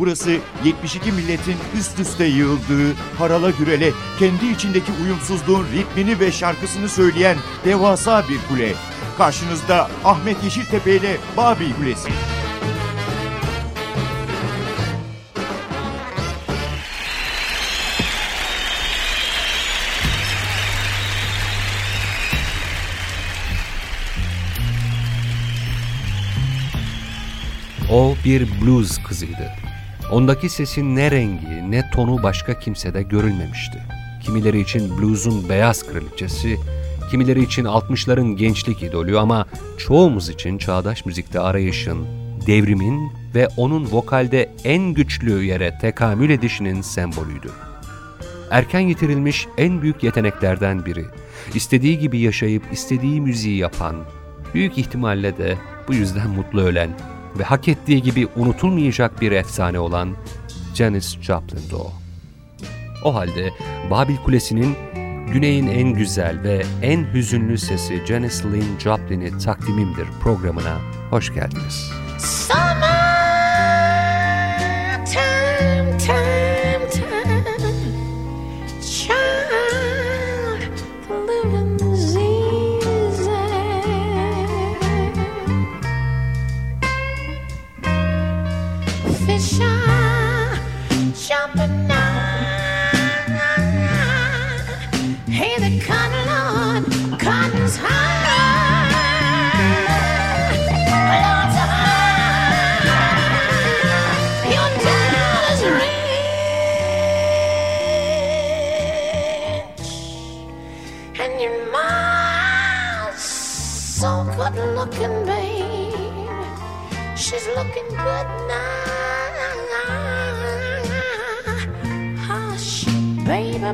Burası 72 milletin üst üste yığıldığı, harala gürele, kendi içindeki uyumsuzluğun ritmini ve şarkısını söyleyen devasa bir kule. Karşınızda Ahmet Yeşiltepe ile Babil Kulesi. O bir blues kızıydı. Ondaki sesin ne rengi ne tonu başka kimsede görülmemişti. Kimileri için blues'un beyaz kraliçesi, kimileri için 60'ların gençlik idolü ama çoğumuz için çağdaş müzikte arayışın, devrimin ve onun vokalde en güçlü yere tekamül edişinin sembolüydü. Erken yitirilmiş en büyük yeteneklerden biri. İstediği gibi yaşayıp istediği müziği yapan, büyük ihtimalle de bu yüzden mutlu ölen ve hak ettiği gibi unutulmayacak bir efsane olan Janis Joplin'di o. O halde Babil Kulesi'nin Güney'in en güzel ve en hüzünlü sesi Janis Lynn Joplin'i takdimimdir programına hoş geldiniz. Summer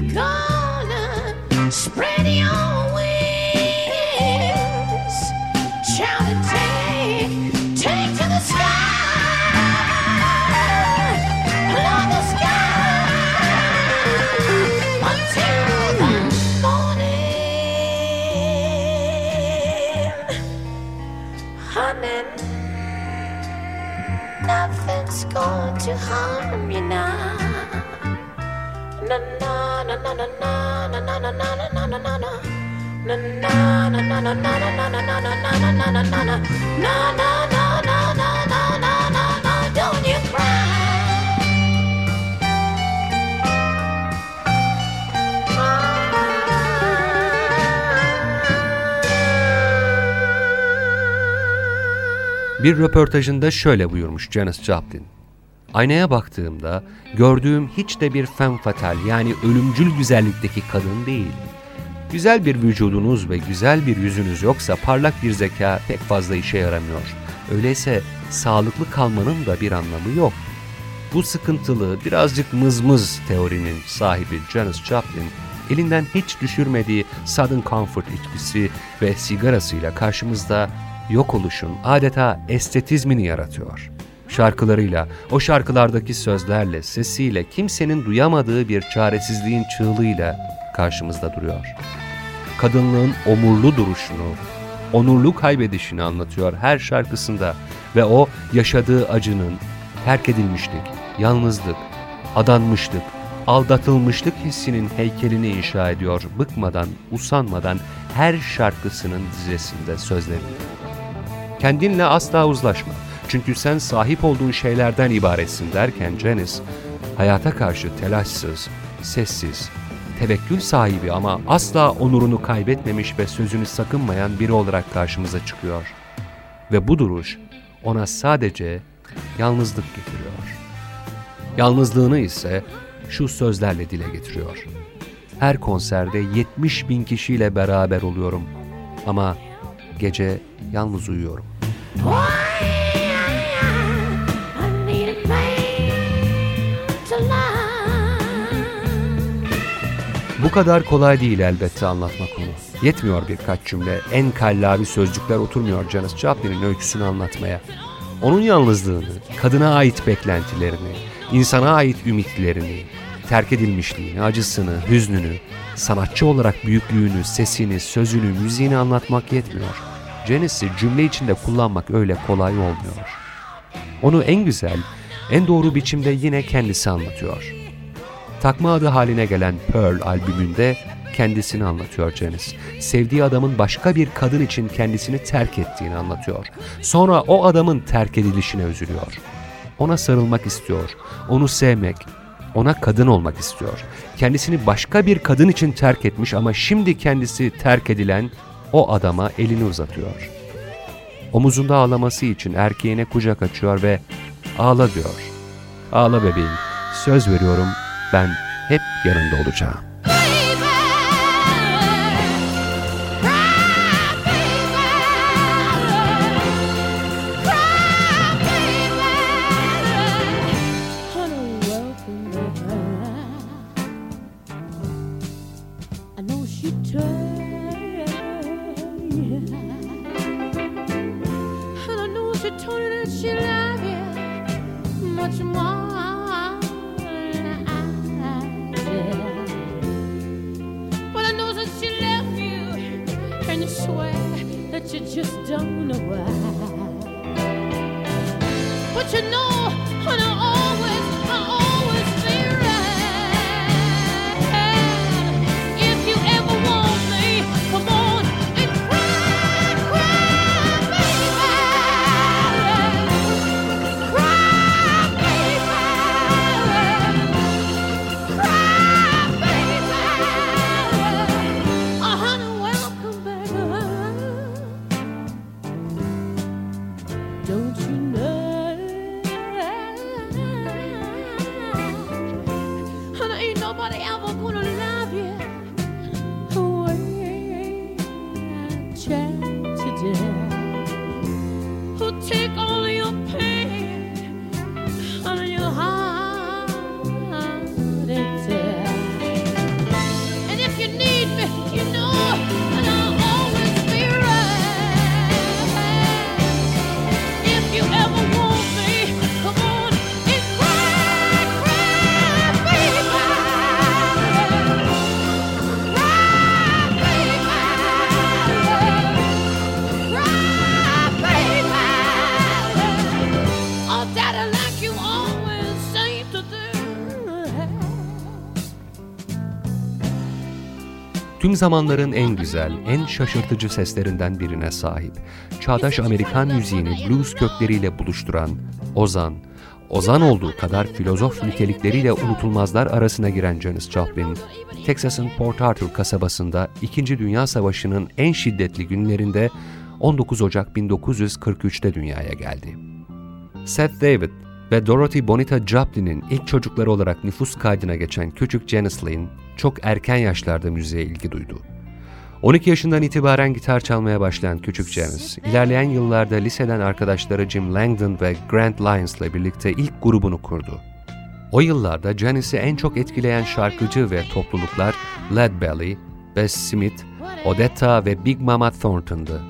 You're gonna spread your wings, shout and take, take to the sky. The sky until the morning, honey. Nothing's going to harm you now. Bir röportajında şöyle buyurmuş Janis Joplin. Aynaya baktığımda gördüğüm hiç de bir femme fatale yani ölümcül güzellikteki kadın değil. Güzel bir vücudunuz ve güzel bir yüzünüz yoksa parlak bir zeka pek fazla işe yaramıyor. Öyleyse sağlıklı kalmanın da bir anlamı yok. Bu sıkıntılı, birazcık mızmız teorinin sahibi Janis Joplin, elinden hiç düşürmediği Southern Comfort içkisi ve sigarasıyla karşımızda yok oluşun adeta estetizmini yaratıyor. Şarkılarıyla, o şarkılardaki sözlerle, sesiyle, kimsenin duyamadığı bir çaresizliğin çığlığıyla karşımızda duruyor. Kadınlığın omurlu duruşunu, onurlu kaybedişini anlatıyor her şarkısında ve o yaşadığı acının, terk edilmişlik, yalnızlık, adanmışlık, aldatılmışlık hissinin heykelini inşa ediyor bıkmadan, usanmadan her şarkısının dizesinde sözlerini. Kendinle asla uzlaşma. Çünkü sen sahip olduğun şeylerden ibaretsin derken Janice, hayata karşı telaşsız, sessiz, tevekkül sahibi ama asla onurunu kaybetmemiş ve sözünü sakınmayan biri olarak karşımıza çıkıyor. Ve bu duruş ona sadece yalnızlık getiriyor. Yalnızlığını ise şu sözlerle dile getiriyor. Her konserde 70 bin kişiyle beraber oluyorum ama gece yalnız uyuyorum. Bu kadar kolay değil elbette anlatmak onu. Yetmiyor birkaç cümle, en kallavi sözcükler oturmuyor Janis Joplin'in öyküsünü anlatmaya. Onun yalnızlığını, kadına ait beklentilerini, insana ait ümitlerini, terk edilmişliğini, acısını, hüznünü, sanatçı olarak büyüklüğünü, sesini, sözünü, müziğini anlatmak yetmiyor. Janis'i cümle içinde kullanmak öyle kolay olmuyor. Onu en güzel, en doğru biçimde yine kendisi anlatıyor. Takma adı haline gelen Pearl albümünde kendisini anlatıyor Janis. Sevdiği adamın başka bir kadın için kendisini terk ettiğini anlatıyor. Sonra o adamın terk edilişine üzülüyor. Ona sarılmak istiyor, onu sevmek, ona kadın olmak istiyor. Kendisini başka bir kadın için terk etmiş ama şimdi kendisi terk edilen o adama elini uzatıyor. Omuzunda ağlaması için erkeğine kucak açıyor ve ağla diyor. Ağla bebeğim, söz veriyorum ben hep yanında olacağım. Nobody ever zamanların en güzel, en şaşırtıcı seslerinden birine sahip. Çağdaş Amerikan müziğini blues kökleriyle buluşturan Ozan, Ozan olduğu kadar filozof nitelikleriyle unutulmazlar arasına giren Janis Joplin, Texas'ın Port Arthur kasabasında İkinci Dünya Savaşı'nın en şiddetli günlerinde 19 Ocak 1943'te dünyaya geldi. Seth David ve Dorothy Bonita Joplin'in ilk çocukları olarak nüfus kaydına geçen küçük Janis Lynn çok erken yaşlarda müziğe ilgi duydu. 12 yaşından itibaren gitar çalmaya başlayan küçük Janis, ilerleyen yıllarda liseden arkadaşları Jim Langdon ve Grant Lyons'la birlikte ilk grubunu kurdu. O yıllarda Janis'i en çok etkileyen şarkıcı ve topluluklar Led Belly, Bess Smith, Odetta ve Big Mama Thornton'dı.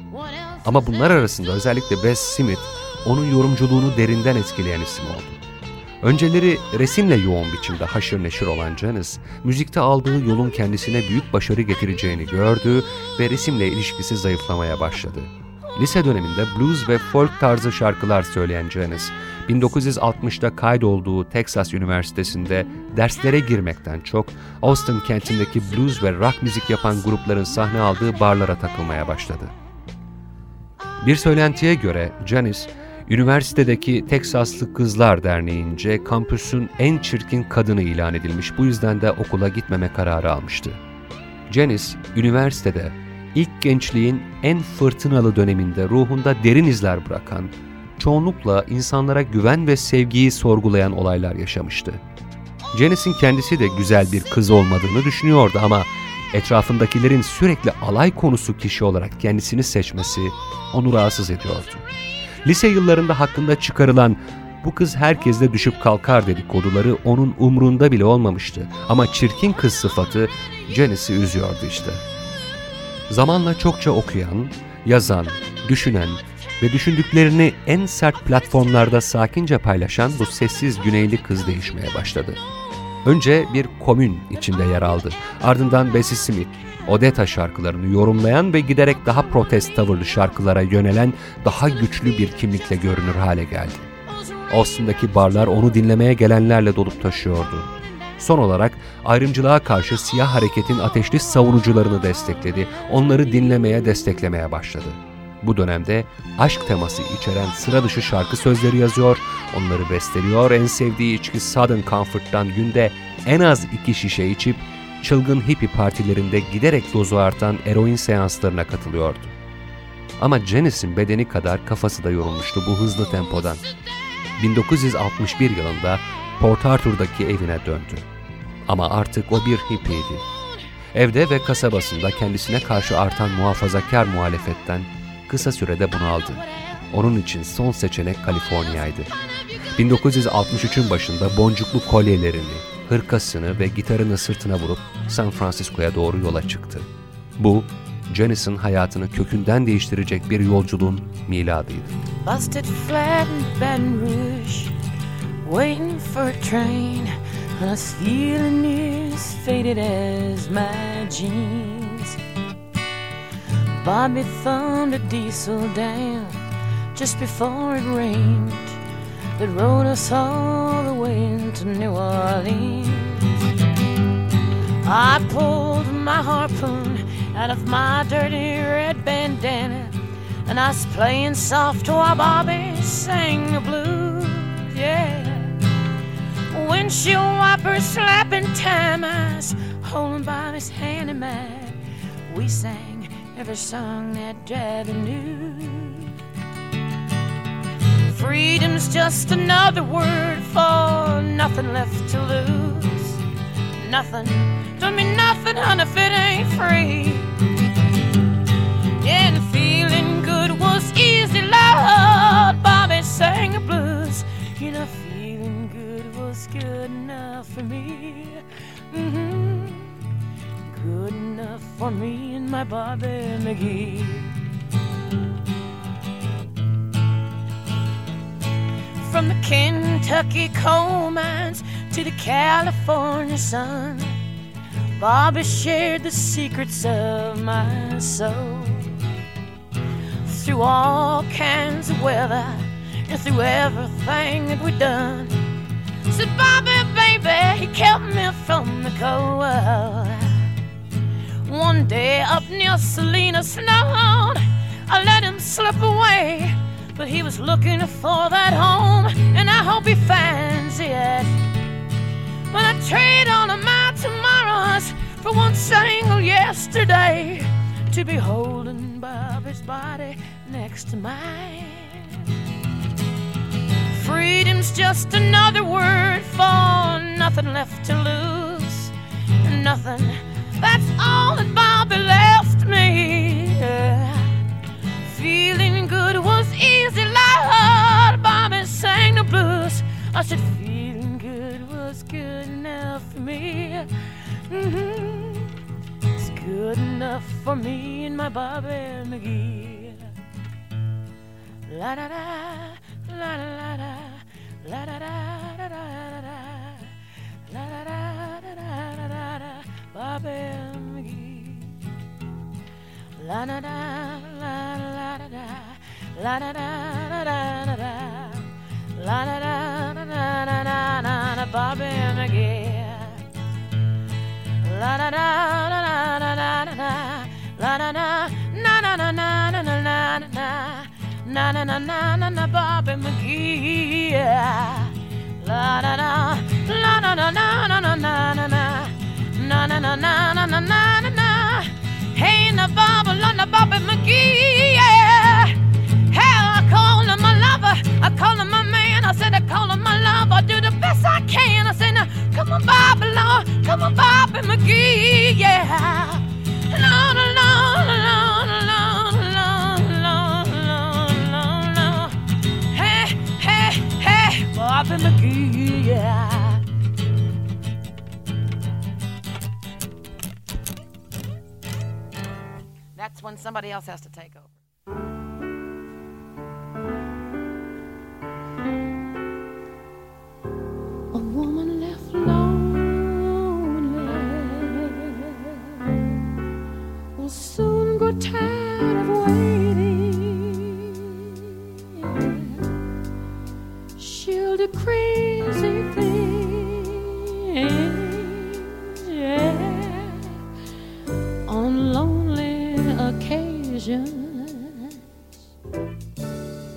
Ama bunlar arasında özellikle Wes Smith onun yorumculuğunu derinden etkileyen isim oldu. Önceleri resimle yoğun biçimde haşır neşir olan Janis, müzikte aldığı yolun kendisine büyük başarı getireceğini gördü ve resimle ilişkisi zayıflamaya başladı. Lise döneminde blues ve folk tarzı şarkılar söyleyen Janis, 1960'da kaydolduğu Texas Üniversitesi'nde derslere girmekten çok Austin kentindeki blues ve rock müzik yapan grupların sahne aldığı barlara takılmaya başladı. Bir söylentiye göre Janis, üniversitedeki Teksaslı Kızlar Derneği'nce kampüsün en çirkin kadını ilan edilmiş bu yüzden de okula gitmeme kararı almıştı. Janis, üniversitede ilk gençliğin en fırtınalı döneminde ruhunda derin izler bırakan, çoğunlukla insanlara güven ve sevgiyi sorgulayan olaylar yaşamıştı. Janis'in kendisi de güzel bir kız olmadığını düşünüyordu ama etrafındakilerin sürekli alay konusu kişi olarak kendisini seçmesi onu rahatsız ediyordu. Lise yıllarında hakkında çıkarılan bu kız herkesle düşüp kalkar dedikoduları onun umrunda bile olmamıştı. Ama çirkin kız sıfatı Janice'i üzüyordu işte. Zamanla çokça okuyan, yazan, düşünen ve düşündüklerini en sert platformlarda sakince paylaşan bu sessiz güneyli kız değişmeye başladı. Önce bir komün içinde yer aldı. Ardından Bessie Smith, Odetta şarkılarını yorumlayan ve giderek daha protest tavırlı şarkılara yönelen daha güçlü bir kimlikle görünür hale geldi. Austin'daki barlar onu dinlemeye gelenlerle dolup taşıyordu. Son olarak ayrımcılığa karşı siyah hareketin ateşli savunucularını destekledi, onları dinlemeye, desteklemeye başladı. Bu dönemde aşk teması içeren sıra dışı şarkı sözleri yazıyor, onları besteliyor, en sevdiği içki Southern Comfort'tan günde en az iki şişe içip çılgın hippie partilerinde giderek dozu artan eroin seanslarına katılıyordu. Ama Janis'in bedeni kadar kafası da yorulmuştu bu hızlı tempodan. 1961 yılında Port Arthur'daki evine döndü. Ama artık o bir hippiydi. Evde ve kasabasında kendisine karşı artan muhafazakar muhalefetten kısa sürede bunaldı. Onun için son seçenek Kaliforniya'ydı. 1963'ün başında boncuklu kolyelerini, hırkasını ve gitarını sırtına vurup San Francisco'ya doğru yola çıktı. Bu, Janis'in hayatını kökünden değiştirecek bir yolculuğun miladıydı. Busted flat in Baton Rouge, waiting for a train, and I was feeling as faded as my jeans. Bobby thumbed a diesel down just before it rained. That rode us all the way to New Orleans. I pulled my harpoon out of my dirty red bandana, and I was playing soft while Bobby sang the blues. Yeah, windshield wipers slapping time, I holding Bobby's hand in mine. We sang every song that Daddy knew. Freedom's just another word for nothing left to lose. Nothing, don't mean nothing, honey, if it ain't free. And feeling good was easy, Lord. Bobby sang the blues. You know, feeling good was good enough for me. Mm-hmm. Good enough for me and my Bobby McGee. From the Kentucky coal mines to the California sun, Bobby shared the secrets of my soul. Through all kinds of weather and through everything that we done. Said Bobby, baby, he kept me from the cold. One day up near Selena snowed, I let him slip away. But he was looking for that home, and I hope he finds it. But I trade all of my tomorrows for one single yesterday to be holding Bobby's body next to mine. Freedom's just another word for nothing left to lose. Nothing, that's all that Bobby left me. Feeling good easy, Lord. Bobby sang the blues. I said, feeling good was good enough for me. hmm It's good enough for me and my Bobby McGee. La da da, la da la da, la da da da da da da, la da da da da da da da, Bobby McGee. La da da, la la da da, la da da da da da da, la da da da da da da da Bobby McGee. La da da da da da da da la da da, na na na na na na na na. Na na na na na na Bobby McGee. La da da, la da na na na na na na, na na na na na na na na na. Hey, na Bobby, la na Bobby McGee. Yeah. I call him my man. I said I call him my love, I do the best I can. I said now, come on, Bobby, Lord, come on, Bobby McGee. Yeah. Lord, Lord, Lord, Lord, Lord, Lord, Lord, Lord, Lord. Hey, hey, hey, Bobby McGee, yeah. That's when somebody else has to take over.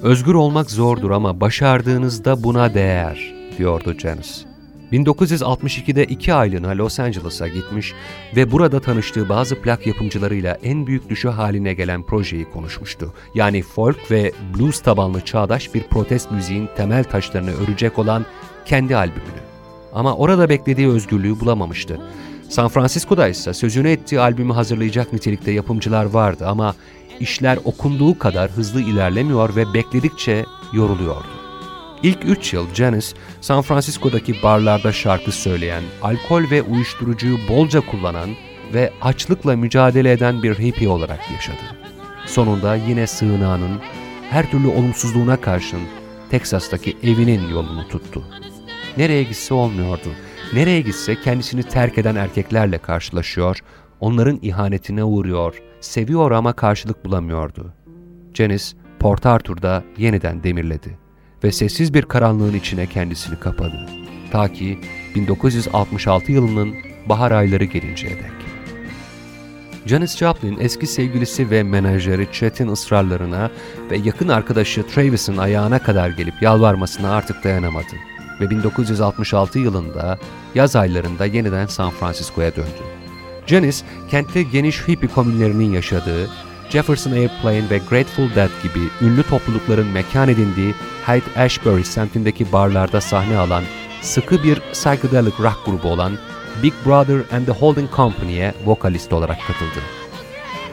Özgür olmak zordur ama başardığınızda buna değer, diyordu Janis. 1962'de iki aylığına Los Angeles'a gitmiş ve burada tanıştığı bazı plak yapımcılarıyla en büyük düşü haline gelen projeyi konuşmuştu. Yani folk ve blues tabanlı çağdaş bir protest müziğin temel taşlarını örecek olan kendi albümünü. Ama orada beklediği özgürlüğü bulamamıştı. San Francisco'da ise sözünü ettiği albümü hazırlayacak nitelikte yapımcılar vardı ama işler okunduğu kadar hızlı ilerlemiyor ve bekledikçe yoruluyordu. İlk 3 yıl Janis, San Francisco'daki barlarda şarkı söyleyen, alkol ve uyuşturucuyu bolca kullanan ve açlıkla mücadele eden bir hippie olarak yaşadı. Sonunda yine sığınağının her türlü olumsuzluğuna karşın Teksas'taki evinin yolunu tuttu. Nereye gitse olmuyordu. Nereye gitse kendisini terk eden erkeklerle karşılaşıyor, onların ihanetine uğruyor, seviyor ama karşılık bulamıyordu. Janis, Port Arthur'da yeniden demirledi ve sessiz bir karanlığın içine kendisini kapadı. Ta ki 1966 yılının bahar ayları gelinceye dek. Janis Joplin eski sevgilisi ve menajeri Chet'in ısrarlarına ve yakın arkadaşı Travis'in ayağına kadar gelip yalvarmasına artık dayanamadı ve 1966 yılında yaz aylarında yeniden San Francisco'ya döndü. Janis, kentte geniş hippie komünlerinin yaşadığı, Jefferson Airplane ve Grateful Dead gibi ünlü toplulukların mekan edindiği Haight-Ashbury semtindeki barlarda sahne alan sıkı bir psychedelic rock grubu olan Big Brother and the Holding Company'ye vokalist olarak katıldı.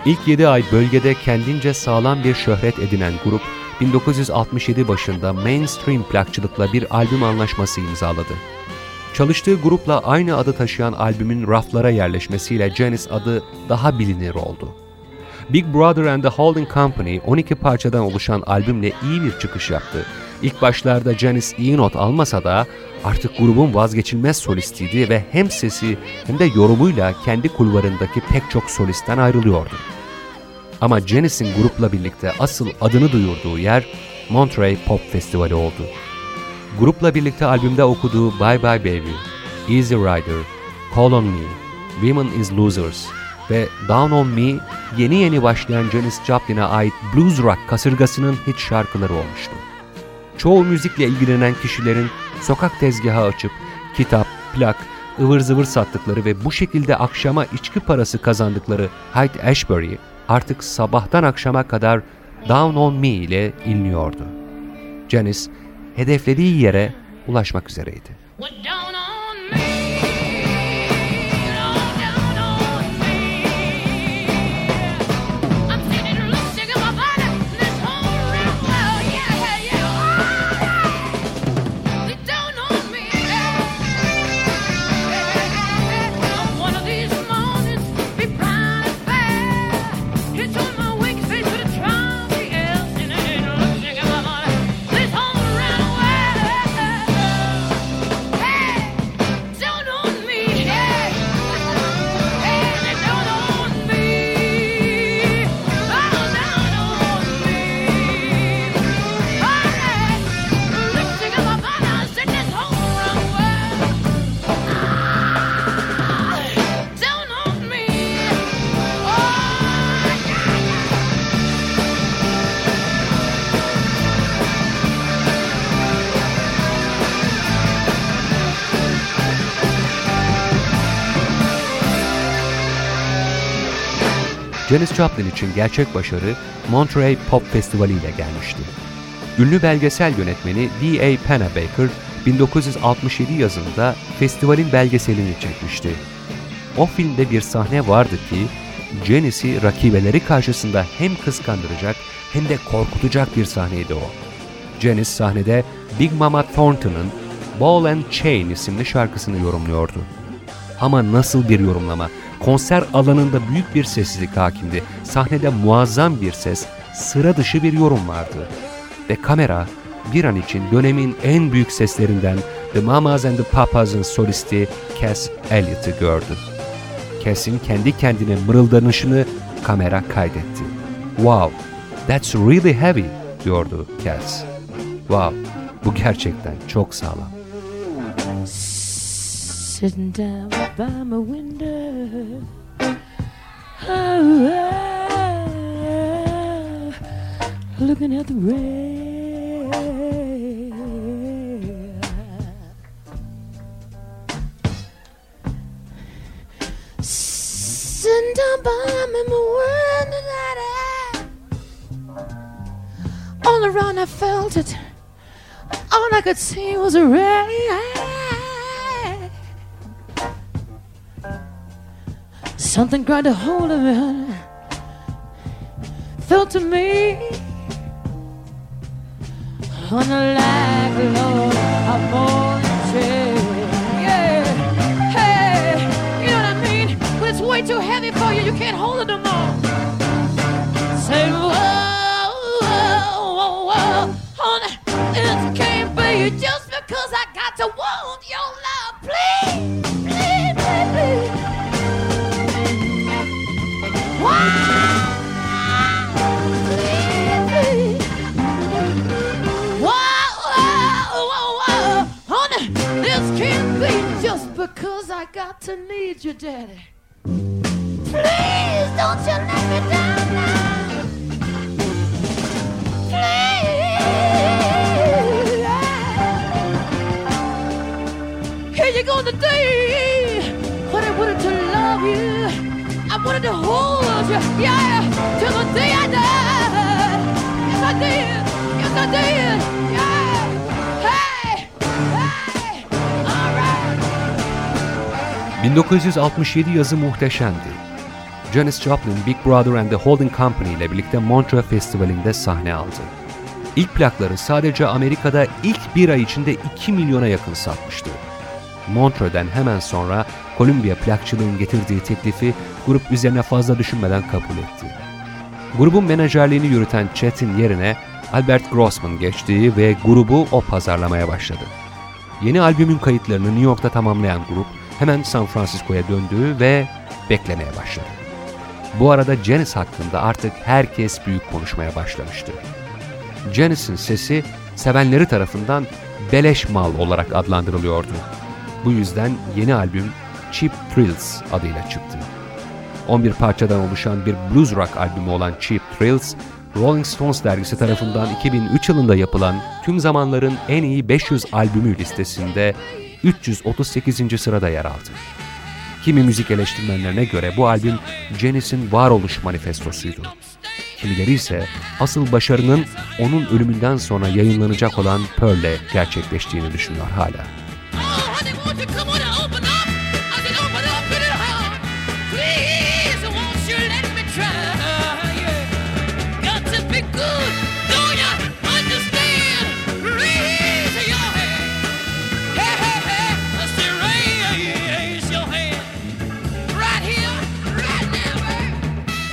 İlk 7 ay bölgede kendince sağlam bir şöhret edinen grup, 1967 başında mainstream plakçılıkla bir albüm anlaşması imzaladı. Çalıştığı grupla aynı adı taşıyan albümün raflara yerleşmesiyle Janis adı daha bilinir oldu. Big Brother and the Holding Company 12 parçadan oluşan albümle iyi bir çıkış yaptı. İlk başlarda Janis iyi not almasa da artık grubun vazgeçilmez solistiydi ve hem sesi hem de yorumuyla kendi kulvarındaki pek çok solistten ayrılıyordu. Ama Janis'in grupla birlikte asıl adını duyurduğu yer Monterey Pop Festivali oldu. Grupla birlikte albümde okuduğu Bye Bye Baby, Easy Rider, Call On Me, Women Is Losers ve Down On Me yeni yeni başlayan Janis Joplin'e ait blues rock kasırgasının hit şarkıları olmuştu. Çoğu müzikle ilgilenen kişilerin sokak tezgahı açıp kitap, plak, ıvır zıvır sattıkları ve bu şekilde akşama içki parası kazandıkları Hyde Ashbury artık sabahtan akşama kadar Down On Me ile inliyordu. Janis hedeflediği yere ulaşmak üzereydi. Down Janis Joplin için gerçek başarı Monterey Pop Festivali ile gelmişti. Ünlü belgesel yönetmeni D.A. Pennebaker 1967 yazında festivalin belgeselini çekmişti. O filmde bir sahne vardı ki Janis'i rakibeleri karşısında hem kıskandıracak hem de korkutacak bir sahneydi o. Janis sahnede Big Mama Thornton'ın Ball and Chain isimli şarkısını yorumluyordu. Ama nasıl bir yorumlama? Konser alanında büyük bir sessizlik hakimdi. Sahnede muazzam bir ses, sıra dışı bir yorum vardı. Ve kamera bir an için dönemin en büyük seslerinden The Mamas and the Papas'ın solisti Cass Elliott'ı gördü. Cass'in kendi kendine mırıldanışını kamera kaydetti. Wow, that's really heavy diyordu Cass. Wow, bu gerçekten çok sağlam. Sitting down by my window. Oh, oh, looking at the rain. Sitting down by my window. All around I felt it. All I could see was a rain. Something grabbed a hold of me. Felt to me on the like Lord I'm Yeah. Hey, you know what I mean? When it's way too heavy for you, you can't hold it no more. Say, whoa, whoa, whoa, whoa, honey, it can't be just because I got to want your love, please, got to need you, Daddy. Please don't you let me down now. Please. Here you go today. But I wanted to love you. I wanted to hold you, yeah, till the day I died. Yes, I did. Yes, I did. 1967 yazı muhteşemdi. Janis Joplin Big Brother and the Holding Company ile birlikte Montreux Festivali'nde sahne aldı. İlk plakları sadece Amerika'da ilk bir ay içinde 2 milyona yakın satmıştı. Montreux'den hemen sonra Columbia plakçılığın getirdiği teklifi grup üzerine fazla düşünmeden kabul etti. Grubun menajerliğini yürüten Chet'in yerine Albert Grossman geçtiği ve grubu o pazarlamaya başladı. Yeni albümün kayıtlarını New York'ta tamamlayan grup hemen San Francisco'ya döndü ve beklemeye başladı. Bu arada Janis hakkında artık herkes büyük konuşmaya başlamıştı. Janis'in sesi sevenleri tarafından beleş mal olarak adlandırılıyordu. Bu yüzden yeni albüm Cheap Thrills adıyla çıktı. 11 parçadan oluşan bir blues rock albümü olan Cheap Thrills, Rolling Stones dergisi tarafından 2003 yılında yapılan tüm zamanların en iyi 500 albümü listesinde 338. sırada yer aldı. Kimi müzik eleştirmenlerine göre bu albüm Janis'in varoluş manifestosuydu. Kimileri ise asıl başarının onun ölümünden sonra yayınlanacak olan Pearl'le gerçekleştiğini düşünüyor hala.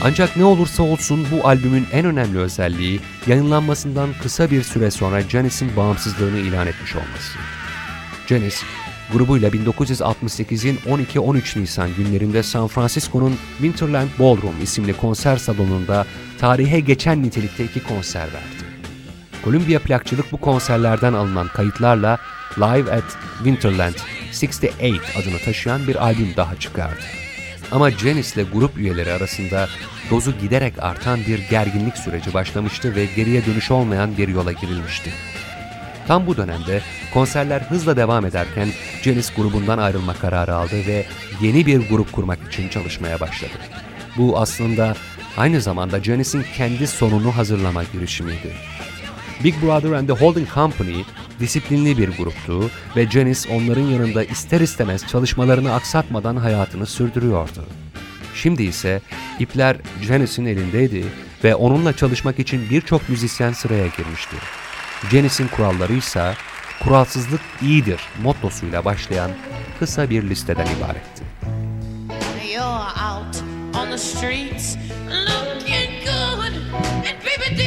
Ancak ne olursa olsun bu albümün en önemli özelliği yayınlanmasından kısa bir süre sonra Janis'in bağımsızlığını ilan etmiş olması. Janis, grubuyla 1968'in 12-13 Nisan günlerinde San Francisco'nun Winterland Ballroom isimli konser salonunda tarihe geçen nitelikte iki konser verdi. Columbia plakçılık bu konserlerden alınan kayıtlarla Live at Winterland 68 adını taşıyan bir albüm daha çıkardı. Ama Janis ile grup üyeleri arasında dozu giderek artan bir gerginlik süreci başlamıştı ve geriye dönüş olmayan bir yola girilmişti. Tam bu dönemde konserler hızla devam ederken Janis grubundan ayrılma kararı aldı ve yeni bir grup kurmak için çalışmaya başladı. Bu aslında aynı zamanda Janis'in kendi sonunu hazırlama girişimiydi. Big Brother and the Holding Company disiplinli bir gruptu ve Janis onların yanında ister istemez çalışmalarını aksatmadan hayatını sürdürüyordu. Şimdi ise ipler Janis'in elindeydi ve onunla çalışmak için birçok müzisyen sıraya girmişti. Janis'in kuralları ise kuralsızlık iyidir mottosuyla başlayan kısa bir listeden ibaretti. You're out on the streets looking good. And baby,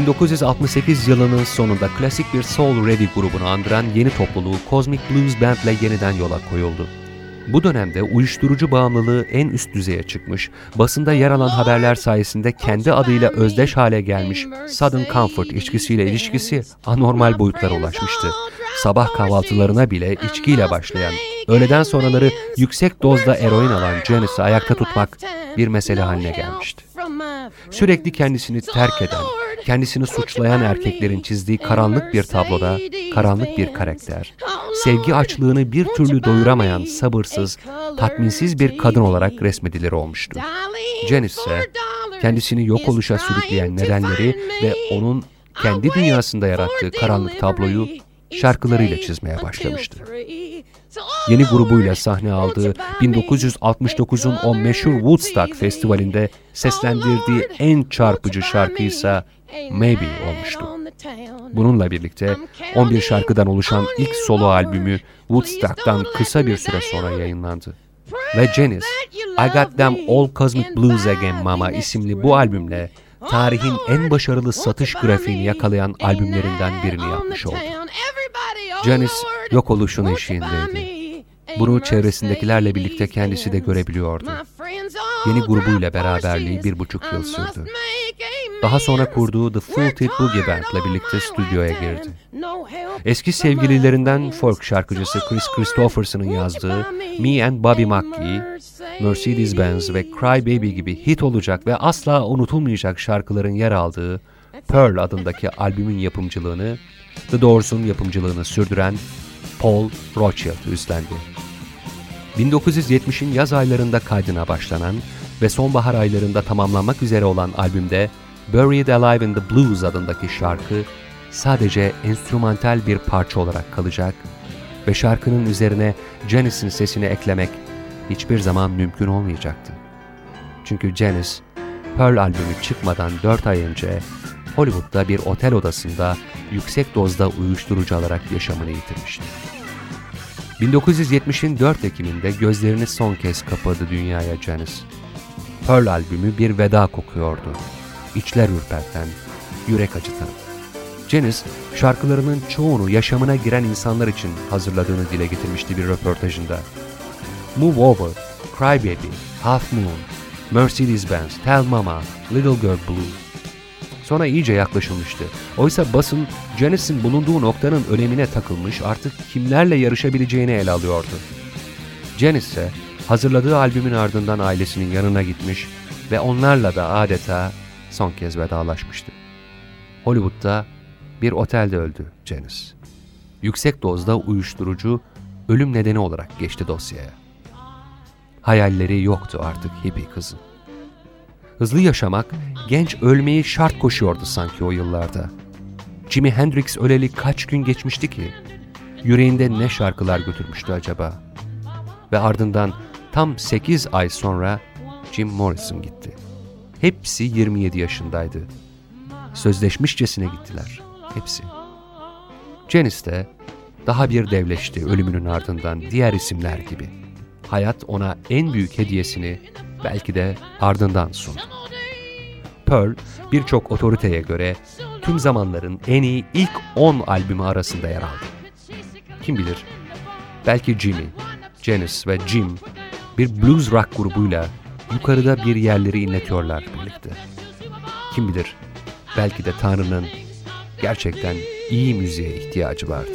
1968 yılının sonunda klasik bir soul ready grubunu andıran yeni topluluğu Cosmic Blues Band ile yeniden yola koyuldu. Bu dönemde uyuşturucu bağımlılığı en üst düzeye çıkmış, basında yer alan haberler sayesinde kendi adıyla özdeş hale gelmiş Southern Comfort içkisiyle ilişkisi anormal boyutlara ulaşmıştı. Sabah kahvaltılarına bile içkiyle başlayan, öğleden sonraları yüksek dozda eroin alan Janis'i ayakta tutmak bir mesele haline gelmişti. Sürekli kendisini terk eden, kendisini suçlayan erkeklerin çizdiği karanlık bir tabloda karanlık bir karakter, sevgi açlığını bir türlü doyuramayan sabırsız, tatminsiz bir kadın olarak resmedilir olmuştu. Janis ise kendisini yok oluşa sürükleyen nedenleri ve onun kendi dünyasında yarattığı karanlık tabloyu şarkılarıyla çizmeye başlamıştı. Yeni grubuyla sahne aldığı 1969'un o meşhur Woodstock Festivali'nde seslendirdiği en çarpıcı şarkı ise Maybe olmuştu. Bununla birlikte 11 şarkıdan oluşan ilk solo albümü Woodstock'tan kısa bir süre sonra yayınlandı. Ve Janis, I Got Them All Cosmic Blues Again Mama isimli bu albümle tarihin en başarılı satış grafiğini yakalayan albümlerinden birini yapmış oldu. Janis yok oluşun eşiğindeydi. Bunu çevresindekilerle birlikte kendisi de görebiliyordu. Yeni grubuyla beraberliği bir buçuk yıl sürdü. Daha sonra kurduğu The Full Tit Boogie Band'la birlikte stüdyoya girdi. Eski sevgililerinden folk şarkıcısı Chris Christopherson'ın yazdığı Me and Bobby McGee, Mercedes-Benz ve Cry Baby gibi hit olacak ve asla unutulmayacak şarkıların yer aldığı Pearl adındaki albümün yapımcılığını, The Doors'un yapımcılığını sürdüren Paul Rothchild üstlendi. 1970'in yaz aylarında kaydına başlanan ve sonbahar aylarında tamamlanmak üzere olan albümde Buried Alive in the Blues adındaki şarkı sadece enstrümantal bir parça olarak kalacak ve şarkının üzerine Janis'in sesini eklemek hiçbir zaman mümkün olmayacaktı. Çünkü Janis, Pearl albümü çıkmadan 4 ay önce Hollywood'da bir otel odasında yüksek dozda uyuşturucu alarak yaşamını yitirmişti. 1970'in 4 Ekim'inde gözlerini son kez kapadı dünyaya Janis. Pearl albümü bir veda kokuyordu. İçler ürperten, yürek acıtan. Janis, şarkılarının çoğunu yaşamına giren insanlar için hazırladığını dile getirmişti bir röportajında. Move Over, Cry Baby, Half Moon, Mercedes-Benz, Tell Mama, Little Girl Blue. Sonra iyice yaklaşılmıştı. Oysa basın Janis'in bulunduğu noktanın önemine takılmış artık kimlerle yarışabileceğini ele alıyordu. Janis ise hazırladığı albümün ardından ailesinin yanına gitmiş ve onlarla da adeta son kez vedalaşmıştı. Hollywood'da bir otelde öldü Janis. Yüksek dozda uyuşturucu ölüm nedeni olarak geçti dosyaya. Hayalleri yoktu artık hippie kızın. Hızlı yaşamak, genç ölmeyi şart koşuyordu sanki o yıllarda. Jimi Hendrix öleli kaç gün geçmişti ki? Yüreğinde ne şarkılar götürmüştü acaba? Ve ardından tam 8 ay sonra Jim Morrison gitti. Hepsi 27 yaşındaydı. Sözleşmişçesine gittiler. Hepsi. Janis de daha bir devleşti ölümünün ardından diğer isimler gibi. Hayat ona en büyük hediyesini belki de ardından sundu. Pearl birçok otoriteye göre tüm zamanların en iyi ilk 10 albümü arasında yer aldı. Kim bilir belki Jimmy, Janis ve Jim bir blues rock grubuyla yukarıda bir yerleri inletiyorlar birlikte. Kim bilir belki de Tanrı'nın gerçekten iyi müziğe ihtiyacı vardı.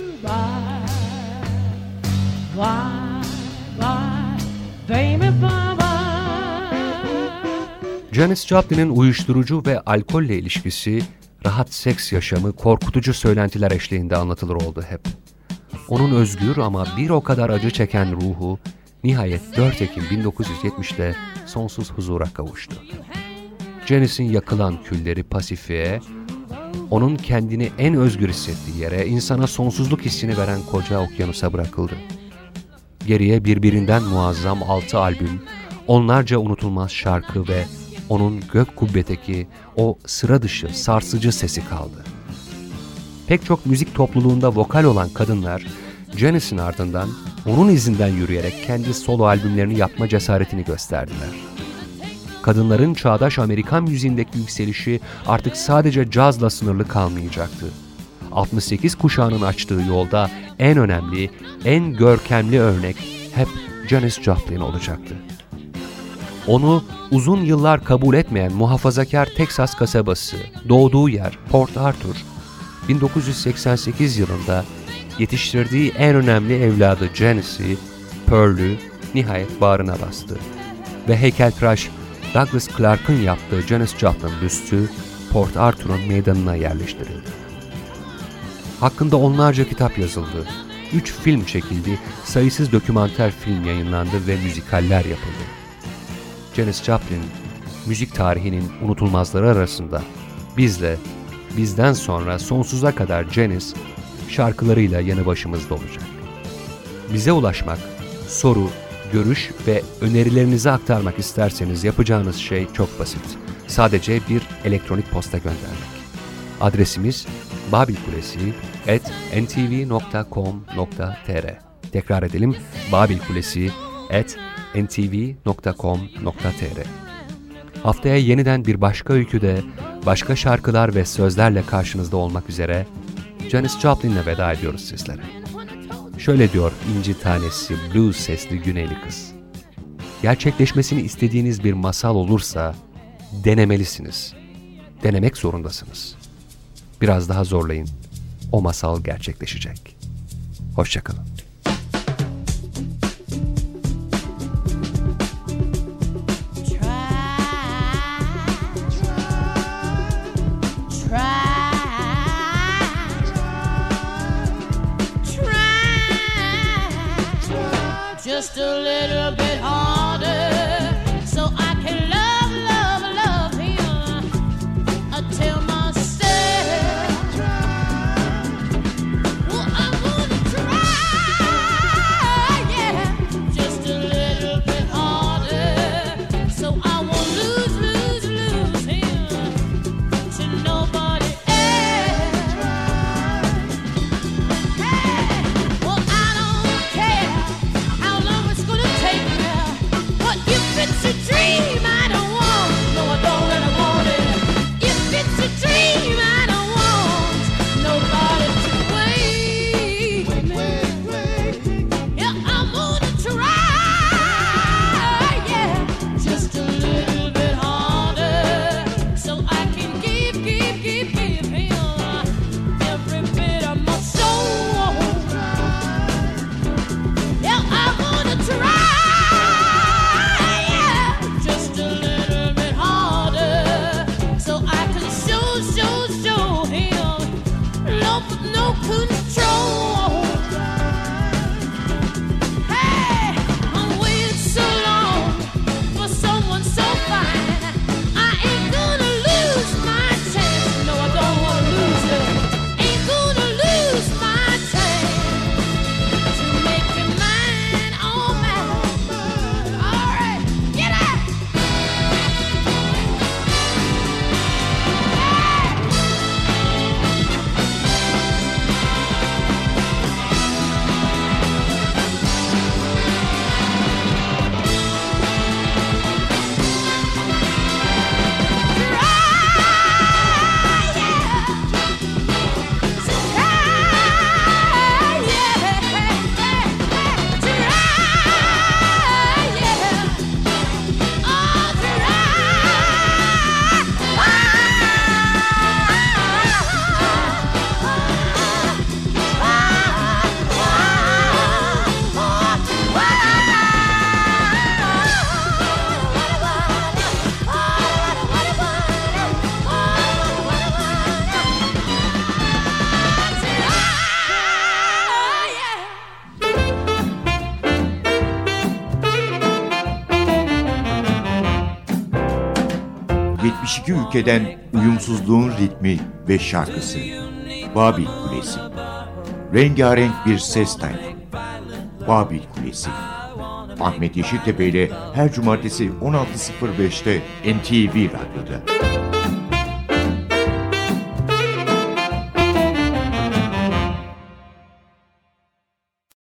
Janis Joplin'in uyuşturucu ve alkolle ilişkisi, rahat seks yaşamı, korkutucu söylentiler eşliğinde anlatılır oldu hep. Onun özgür ama bir o kadar acı çeken ruhu, nihayet 4 Ekim 1970'te sonsuz huzura kavuştu. Janis'in yakılan külleri Pasifik'e, onun kendini en özgür hissettiği yere, insana sonsuzluk hissini veren koca okyanusa bırakıldı. Geriye birbirinden muazzam altı albüm, onlarca unutulmaz şarkı ve onun gök kubbedeki o sıra dışı, sarsıcı sesi kaldı. Pek çok müzik topluluğunda vokal olan kadınlar, Janis'in ardından onun izinden yürüyerek kendi solo albümlerini yapma cesaretini gösterdiler. Kadınların çağdaş Amerikan müziğindeki yükselişi artık sadece cazla sınırlı kalmayacaktı. 68 kuşağının açtığı yolda en önemli, en görkemli örnek hep Janis Joplin olacaktı. Onu uzun yıllar kabul etmeyen muhafazakar Texas kasabası, doğduğu yer Port Arthur, 1988 yılında yetiştirdiği en önemli evladı Janis'i, Pearl'ü nihayet bağrına bastı. Ve heykeltıraş Douglas Clark'ın yaptığı Janis Joplin büstü Port Arthur'un meydanına yerleştirildi. Hakkında onlarca kitap yazıldı, üç film çekildi, sayısız dokümanter film yayınlandı ve müzikaller yapıldı. Janis Joplin, müzik tarihinin unutulmazları arasında bizle, bizden sonra sonsuza kadar Janis şarkılarıyla yanı başımızda olacak. Bize ulaşmak, soru, görüş ve önerilerinizi aktarmak isterseniz yapacağınız şey çok basit. Sadece bir elektronik posta göndermek. Adresimiz babilkulesi at ntv.com.tr Tekrar edelim babilkulesi at ntv.com.tr Haftaya yeniden bir başka öyküde, başka şarkılar ve sözlerle karşınızda olmak üzere Janis Joplin'le veda ediyoruz sizlere. Şöyle diyor inci tanesi blues sesli güneyli kız. Gerçekleşmesini istediğiniz bir masal olursa denemelisiniz. Denemek zorundasınız. Biraz daha zorlayın. O masal gerçekleşecek. Hoşçakalın. 72 ülkeden uyumsuzluğun ritmi ve şarkısı. Babil Kulesi. Rengarenk bir ses tayfı. Babil Kulesi. Ahmet Yeşiltepe ile her cumartesi 16.05'te NTV Radyo'da.